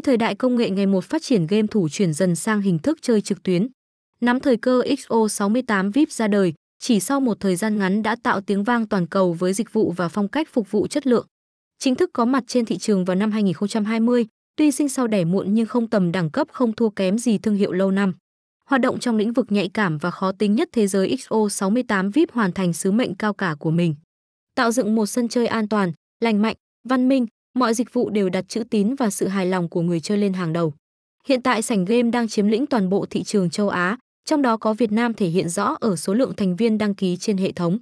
Khi thời đại công nghệ ngày một phát triển game thủ chuyển dần sang hình thức chơi trực tuyến. Nắm thời cơ XO68 VIP ra đời, chỉ sau một thời gian ngắn đã tạo tiếng vang toàn cầu với dịch vụ và phong cách phục vụ chất lượng. Chính thức có mặt trên thị trường vào năm 2020, tuy sinh sau đẻ muộn nhưng không tầm đẳng cấp không thua kém gì thương hiệu lâu năm. Hoạt động trong lĩnh vực nhạy cảm và khó tính nhất thế giới XO68 VIP hoàn thành sứ mệnh cao cả của mình. Tạo dựng một sân chơi an toàn, lành mạnh, văn minh, mọi dịch vụ đều đặt chữ tín và sự hài lòng của người chơi lên hàng đầu. Hiện tại sảnh game đang chiếm lĩnh toàn bộ thị trường châu Á, trong đó có Việt Nam thể hiện rõ ở số lượng thành viên đăng ký trên hệ thống.